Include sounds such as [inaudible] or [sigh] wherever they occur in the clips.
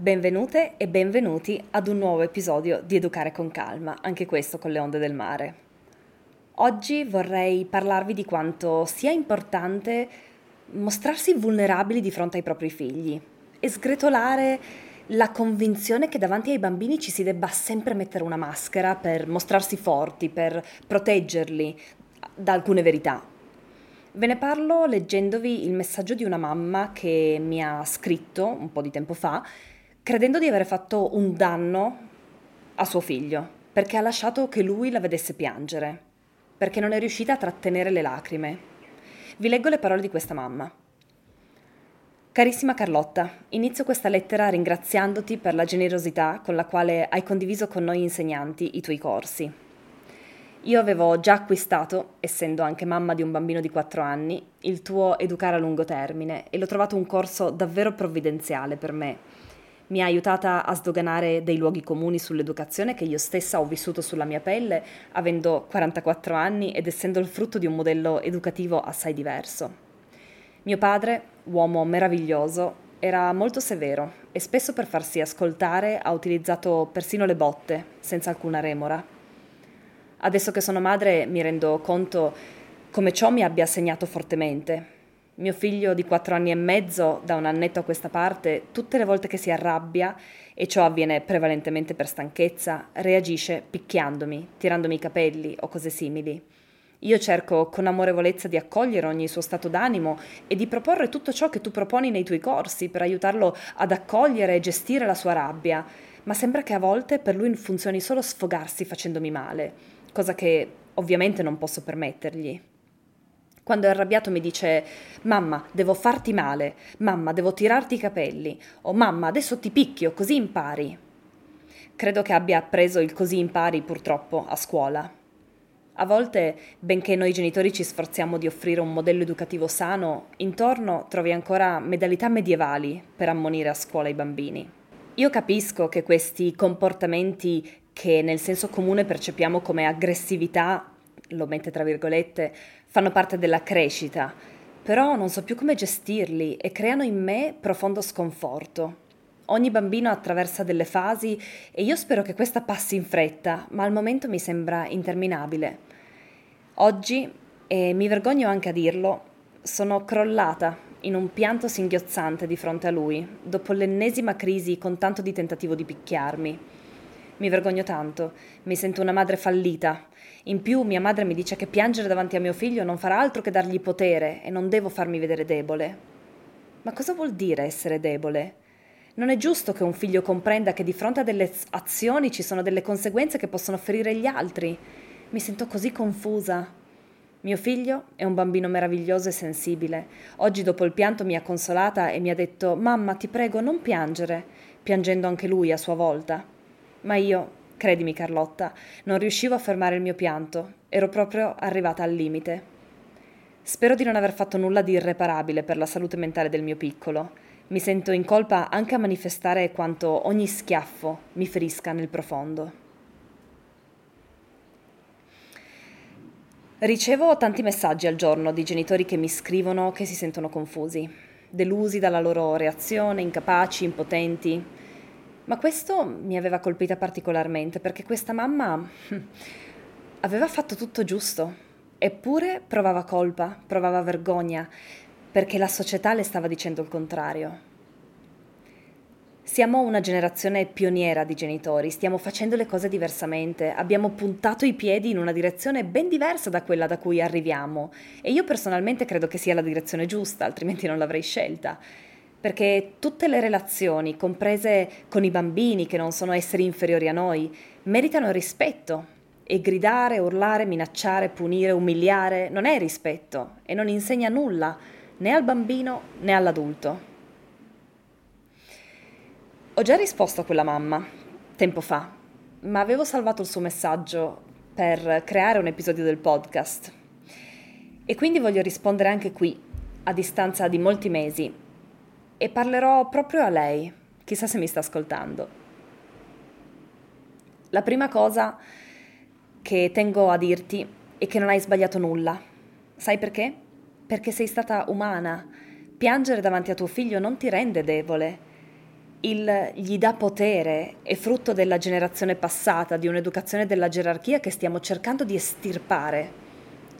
Benvenute e benvenuti ad un nuovo episodio di Educare con calma, anche questo con le onde del mare. Oggi vorrei parlarvi di quanto sia importante mostrarsi vulnerabili di fronte ai propri figli e sgretolare la convinzione che davanti ai bambini ci si debba sempre mettere una maschera per mostrarsi forti, per proteggerli da alcune verità. Ve ne parlo leggendovi il messaggio di una mamma che mi ha scritto un po' di tempo fa credendo di aver fatto un danno a suo figlio, perché ha lasciato che lui la vedesse piangere, perché non è riuscita a trattenere le lacrime. Vi leggo le parole di questa mamma. Carissima Carlotta, inizio questa lettera ringraziandoti per la generosità con la quale hai condiviso con noi insegnanti i tuoi corsi. Io avevo già acquistato, essendo anche mamma di un bambino di 4 anni, il tuo Educare a lungo termine e l'ho trovato un corso davvero provvidenziale per me mi ha aiutata a sdoganare dei luoghi comuni sull'educazione che io stessa ho vissuto sulla mia pelle, avendo 44 anni ed essendo il frutto di un modello educativo assai diverso. Mio padre, uomo meraviglioso, era molto severo e spesso per farsi ascoltare ha utilizzato persino le botte, senza alcuna remora. Adesso che sono madre mi rendo conto come ciò mi abbia segnato fortemente mio figlio di quattro anni e mezzo, da un annetto a questa parte, tutte le volte che si arrabbia, e ciò avviene prevalentemente per stanchezza, reagisce picchiandomi, tirandomi i capelli o cose simili. Io cerco con amorevolezza di accogliere ogni suo stato d'animo e di proporre tutto ciò che tu proponi nei tuoi corsi per aiutarlo ad accogliere e gestire la sua rabbia, ma sembra che a volte per lui funzioni solo sfogarsi facendomi male, cosa che ovviamente non posso permettergli. Quando è arrabbiato mi dice Mamma, devo farti male, mamma, devo tirarti i capelli, o mamma, adesso ti picchio, così impari. Credo che abbia appreso il così impari purtroppo a scuola. A volte, benché noi genitori ci sforziamo di offrire un modello educativo sano, intorno trovi ancora modalità medievali per ammonire a scuola i bambini. Io capisco che questi comportamenti che nel senso comune percepiamo come aggressività lo mette tra virgolette, fanno parte della crescita, però non so più come gestirli e creano in me profondo sconforto. Ogni bambino attraversa delle fasi e io spero che questa passi in fretta, ma al momento mi sembra interminabile. Oggi, e mi vergogno anche a dirlo, sono crollata in un pianto singhiozzante di fronte a lui, dopo l'ennesima crisi con tanto di tentativo di picchiarmi. Mi vergogno tanto, mi sento una madre fallita. In più mia madre mi dice che piangere davanti a mio figlio non farà altro che dargli potere e non devo farmi vedere debole. Ma cosa vuol dire essere debole? Non è giusto che un figlio comprenda che di fronte a delle azioni ci sono delle conseguenze che possono ferire gli altri. Mi sento così confusa. Mio figlio è un bambino meraviglioso e sensibile. Oggi dopo il pianto mi ha consolata e mi ha detto Mamma, ti prego, non piangere, piangendo anche lui a sua volta. Ma io, credimi Carlotta, non riuscivo a fermare il mio pianto, ero proprio arrivata al limite. Spero di non aver fatto nulla di irreparabile per la salute mentale del mio piccolo. Mi sento in colpa anche a manifestare quanto ogni schiaffo mi ferisca nel profondo. Ricevo tanti messaggi al giorno di genitori che mi scrivono che si sentono confusi, delusi dalla loro reazione, incapaci, impotenti, ma questo mi aveva colpita particolarmente perché questa mamma hm, aveva fatto tutto giusto, eppure provava colpa, provava vergogna, perché la società le stava dicendo il contrario. Siamo una generazione pioniera di genitori, stiamo facendo le cose diversamente, abbiamo puntato i piedi in una direzione ben diversa da quella da cui arriviamo e io personalmente credo che sia la direzione giusta, altrimenti non l'avrei scelta perché tutte le relazioni, comprese con i bambini che non sono esseri inferiori a noi, meritano rispetto. E gridare, urlare, minacciare, punire, umiliare non è rispetto e non insegna nulla né al bambino né all'adulto. Ho già risposto a quella mamma tempo fa, ma avevo salvato il suo messaggio per creare un episodio del podcast. E quindi voglio rispondere anche qui, a distanza di molti mesi, e parlerò proprio a lei, chissà se mi sta ascoltando. La prima cosa che tengo a dirti è che non hai sbagliato nulla. Sai perché? Perché sei stata umana. Piangere davanti a tuo figlio non ti rende debole. il gli dà potere è frutto della generazione passata, di un'educazione della gerarchia che stiamo cercando di estirpare.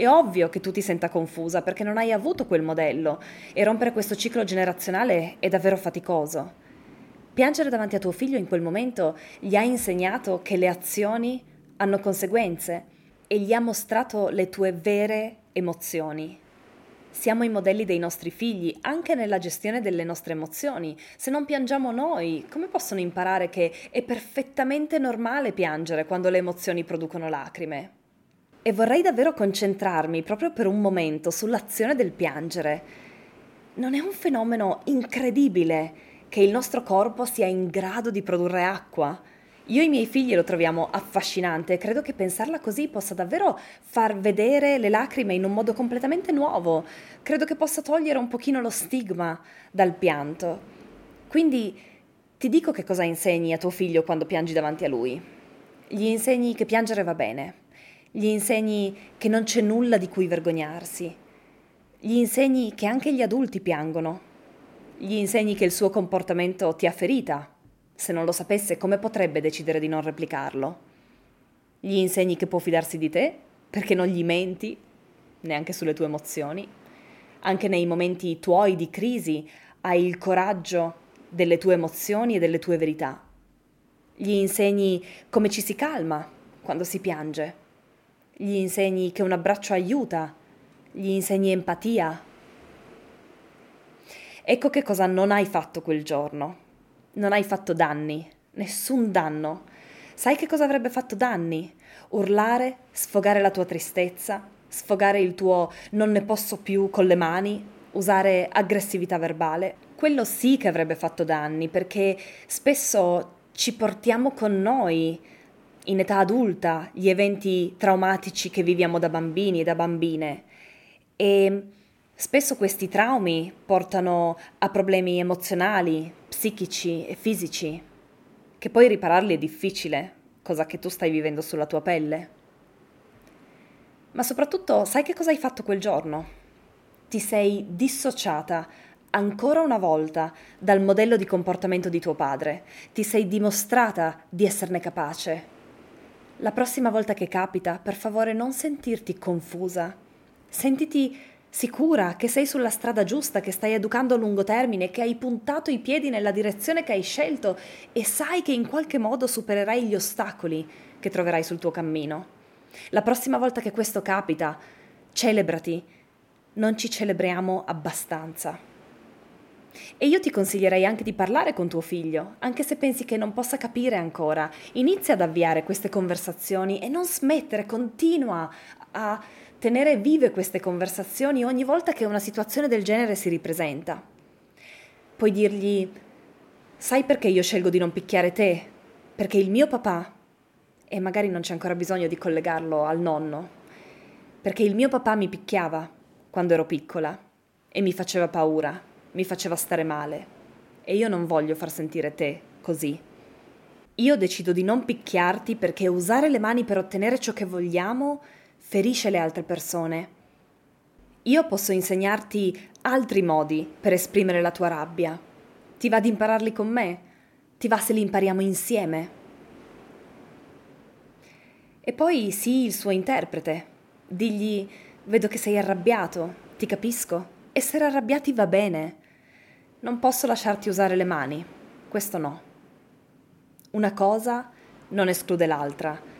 È ovvio che tu ti senta confusa perché non hai avuto quel modello e rompere questo ciclo generazionale è davvero faticoso. Piangere davanti a tuo figlio in quel momento gli ha insegnato che le azioni hanno conseguenze e gli ha mostrato le tue vere emozioni. Siamo i modelli dei nostri figli anche nella gestione delle nostre emozioni. Se non piangiamo noi, come possono imparare che è perfettamente normale piangere quando le emozioni producono lacrime? E vorrei davvero concentrarmi proprio per un momento sull'azione del piangere. Non è un fenomeno incredibile che il nostro corpo sia in grado di produrre acqua? Io e i miei figli lo troviamo affascinante e credo che pensarla così possa davvero far vedere le lacrime in un modo completamente nuovo. Credo che possa togliere un pochino lo stigma dal pianto. Quindi ti dico che cosa insegni a tuo figlio quando piangi davanti a lui. Gli insegni che piangere va bene. Gli insegni che non c'è nulla di cui vergognarsi. Gli insegni che anche gli adulti piangono. Gli insegni che il suo comportamento ti ha ferita se non lo sapesse, come potrebbe decidere di non replicarlo? Gli insegni che può fidarsi di te, perché non gli menti, neanche sulle tue emozioni. Anche nei momenti tuoi di crisi hai il coraggio delle tue emozioni e delle tue verità. Gli insegni come ci si calma quando si piange. Gli insegni che un abbraccio aiuta. Gli insegni empatia. Ecco che cosa non hai fatto quel giorno non hai fatto danni, nessun danno. Sai che cosa avrebbe fatto danni? Urlare, sfogare la tua tristezza, sfogare il tuo non ne posso più con le mani, usare aggressività verbale. Quello sì che avrebbe fatto danni, perché spesso ci portiamo con noi in età adulta gli eventi traumatici che viviamo da bambini e da bambine. E Spesso questi traumi portano a problemi emozionali, psichici e fisici, che poi ripararli è difficile, cosa che tu stai vivendo sulla tua pelle. Ma soprattutto, sai che cosa hai fatto quel giorno? Ti sei dissociata ancora una volta dal modello di comportamento di tuo padre, ti sei dimostrata di esserne capace. La prossima volta che capita, per favore non sentirti confusa, sentiti sicura che sei sulla strada giusta, che stai educando a lungo termine, che hai puntato i piedi nella direzione che hai scelto e sai che in qualche modo supererai gli ostacoli che troverai sul tuo cammino. La prossima volta che questo capita, celebrati. Non ci celebriamo abbastanza. E io ti consiglierei anche di parlare con tuo figlio, anche se pensi che non possa capire ancora. Inizia ad avviare queste conversazioni e non smettere, continua a tenere vive queste conversazioni ogni volta che una situazione del genere si ripresenta. Puoi dirgli, sai perché io scelgo di non picchiare te? Perché il mio papà, e magari non c'è ancora bisogno di collegarlo al nonno, perché il mio papà mi picchiava quando ero piccola e mi faceva paura, mi faceva stare male. E io non voglio far sentire te così. Io decido di non picchiarti perché usare le mani per ottenere ciò che vogliamo ferisce le altre persone. Io posso insegnarti altri modi per esprimere la tua rabbia. Ti va di impararli con me? Ti va se li impariamo insieme? E poi sii il suo interprete. Digli, vedo che sei arrabbiato, ti capisco. Essere arrabbiati va bene. Non posso lasciarti usare le mani, questo no. Una cosa non esclude l'altra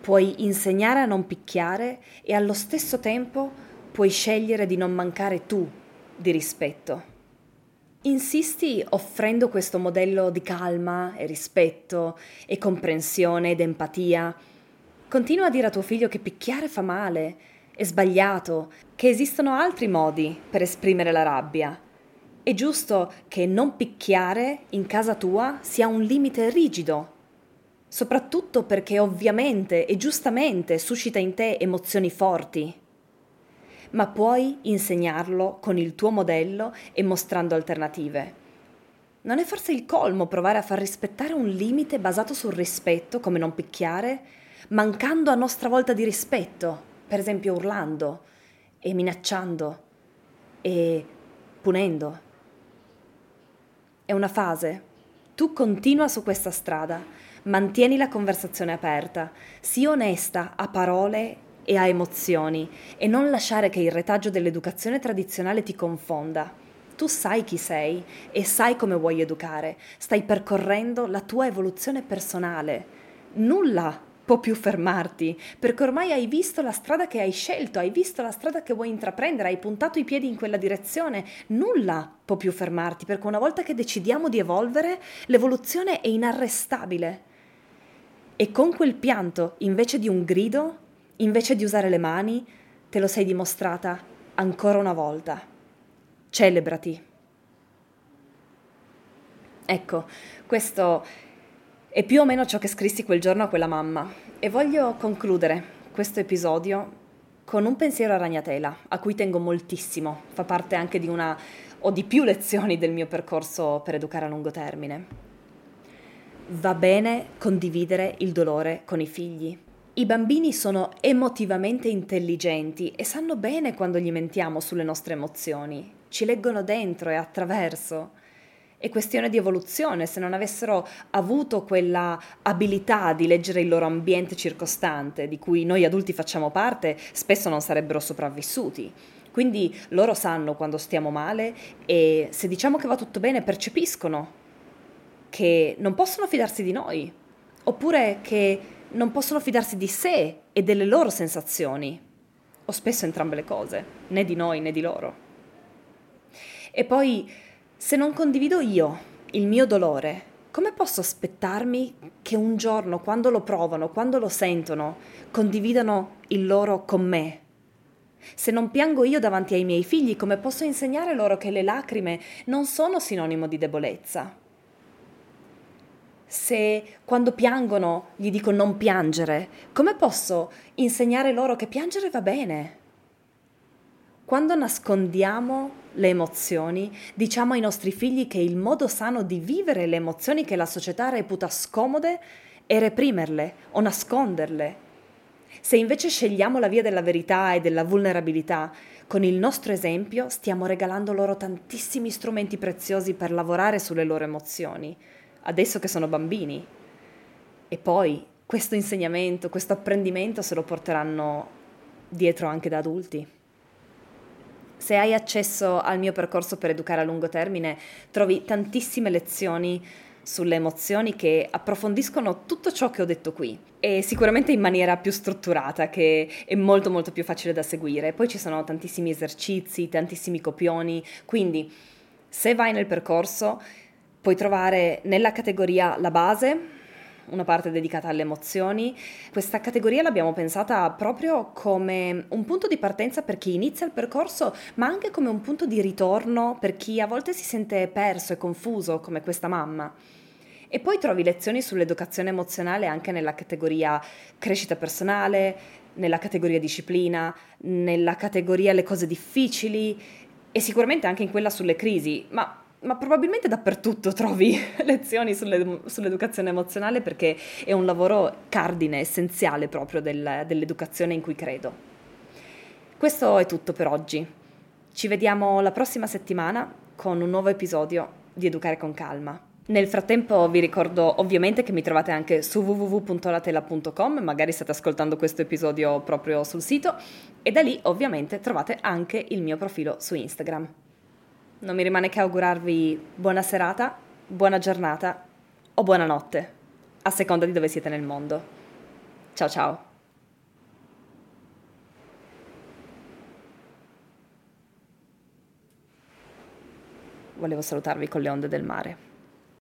puoi insegnare a non picchiare e allo stesso tempo puoi scegliere di non mancare tu di rispetto. Insisti offrendo questo modello di calma e rispetto e comprensione ed empatia. Continua a dire a tuo figlio che picchiare fa male, è sbagliato, che esistono altri modi per esprimere la rabbia. È giusto che non picchiare in casa tua sia un limite rigido soprattutto perché ovviamente e giustamente suscita in te emozioni forti, ma puoi insegnarlo con il tuo modello e mostrando alternative. Non è forse il colmo provare a far rispettare un limite basato sul rispetto, come non picchiare, mancando a nostra volta di rispetto, per esempio urlando e minacciando e punendo? È una fase, Tu continua su questa strada, mantieni la conversazione aperta, sii onesta a parole e a emozioni e non lasciare che il retaggio dell'educazione tradizionale ti confonda. Tu sai chi sei e sai come vuoi educare, stai percorrendo la tua evoluzione personale. Nulla può più fermarti, perché ormai hai visto la strada che hai scelto, hai visto la strada che vuoi intraprendere, hai puntato i piedi in quella direzione. Nulla può più fermarti, perché una volta che decidiamo di evolvere, l'evoluzione è inarrestabile. E con quel pianto, invece di un grido, invece di usare le mani, te lo sei dimostrata ancora una volta. Celebrati. Ecco, questo è più o meno ciò che scrissi quel giorno a quella mamma e voglio concludere questo episodio con un pensiero a ragnatela, a cui tengo moltissimo, fa parte anche di una o di più lezioni del mio percorso per educare a lungo termine. Va bene condividere il dolore con i figli. I bambini sono emotivamente intelligenti e sanno bene quando gli mentiamo sulle nostre emozioni, ci leggono dentro e attraverso è questione di evoluzione, se non avessero avuto quella abilità di leggere il loro ambiente circostante, di cui noi adulti facciamo parte, spesso non sarebbero sopravvissuti. Quindi loro sanno quando stiamo male e se diciamo che va tutto bene percepiscono che non possono fidarsi di noi, oppure che non possono fidarsi di sé e delle loro sensazioni, o spesso entrambe le cose, né di noi né di loro. E poi se non condivido io il mio dolore, come posso aspettarmi che un giorno, quando lo provano, quando lo sentono, condividano il loro con me? Se non piango io davanti ai miei figli, come posso insegnare loro che le lacrime non sono sinonimo di debolezza? Se quando piangono gli dico non piangere, come posso insegnare loro che piangere va bene? Quando nascondiamo le emozioni, diciamo ai nostri figli che il modo sano di vivere le emozioni che la società reputa scomode è reprimerle o nasconderle. Se invece scegliamo la via della verità e della vulnerabilità, con il nostro esempio stiamo regalando loro tantissimi strumenti preziosi per lavorare sulle loro emozioni, adesso che sono bambini. E poi questo insegnamento, questo apprendimento se lo porteranno dietro anche da adulti. Se hai accesso al mio percorso per educare a lungo termine, trovi tantissime lezioni sulle emozioni che approfondiscono tutto ciò che ho detto qui e sicuramente in maniera più strutturata che è molto molto più facile da seguire. Poi ci sono tantissimi esercizi, tantissimi copioni, quindi se vai nel percorso puoi trovare nella categoria la base una parte dedicata alle emozioni. Questa categoria l'abbiamo pensata proprio come un punto di partenza per chi inizia il percorso, ma anche come un punto di ritorno per chi a volte si sente perso e confuso, come questa mamma. E poi trovi lezioni sull'educazione emozionale anche nella categoria crescita personale, nella categoria disciplina, nella categoria le cose difficili e sicuramente anche in quella sulle crisi, ma ma probabilmente dappertutto trovi [laughs] lezioni sulle, sull'educazione emozionale perché è un lavoro cardine, essenziale proprio del, dell'educazione in cui credo. Questo è tutto per oggi. Ci vediamo la prossima settimana con un nuovo episodio di Educare con Calma. Nel frattempo vi ricordo ovviamente che mi trovate anche su www.latela.com, magari state ascoltando questo episodio proprio sul sito e da lì ovviamente trovate anche il mio profilo su Instagram. Non mi rimane che augurarvi buona serata, buona giornata o buonanotte, a seconda di dove siete nel mondo. Ciao ciao! Volevo salutarvi con le onde del mare.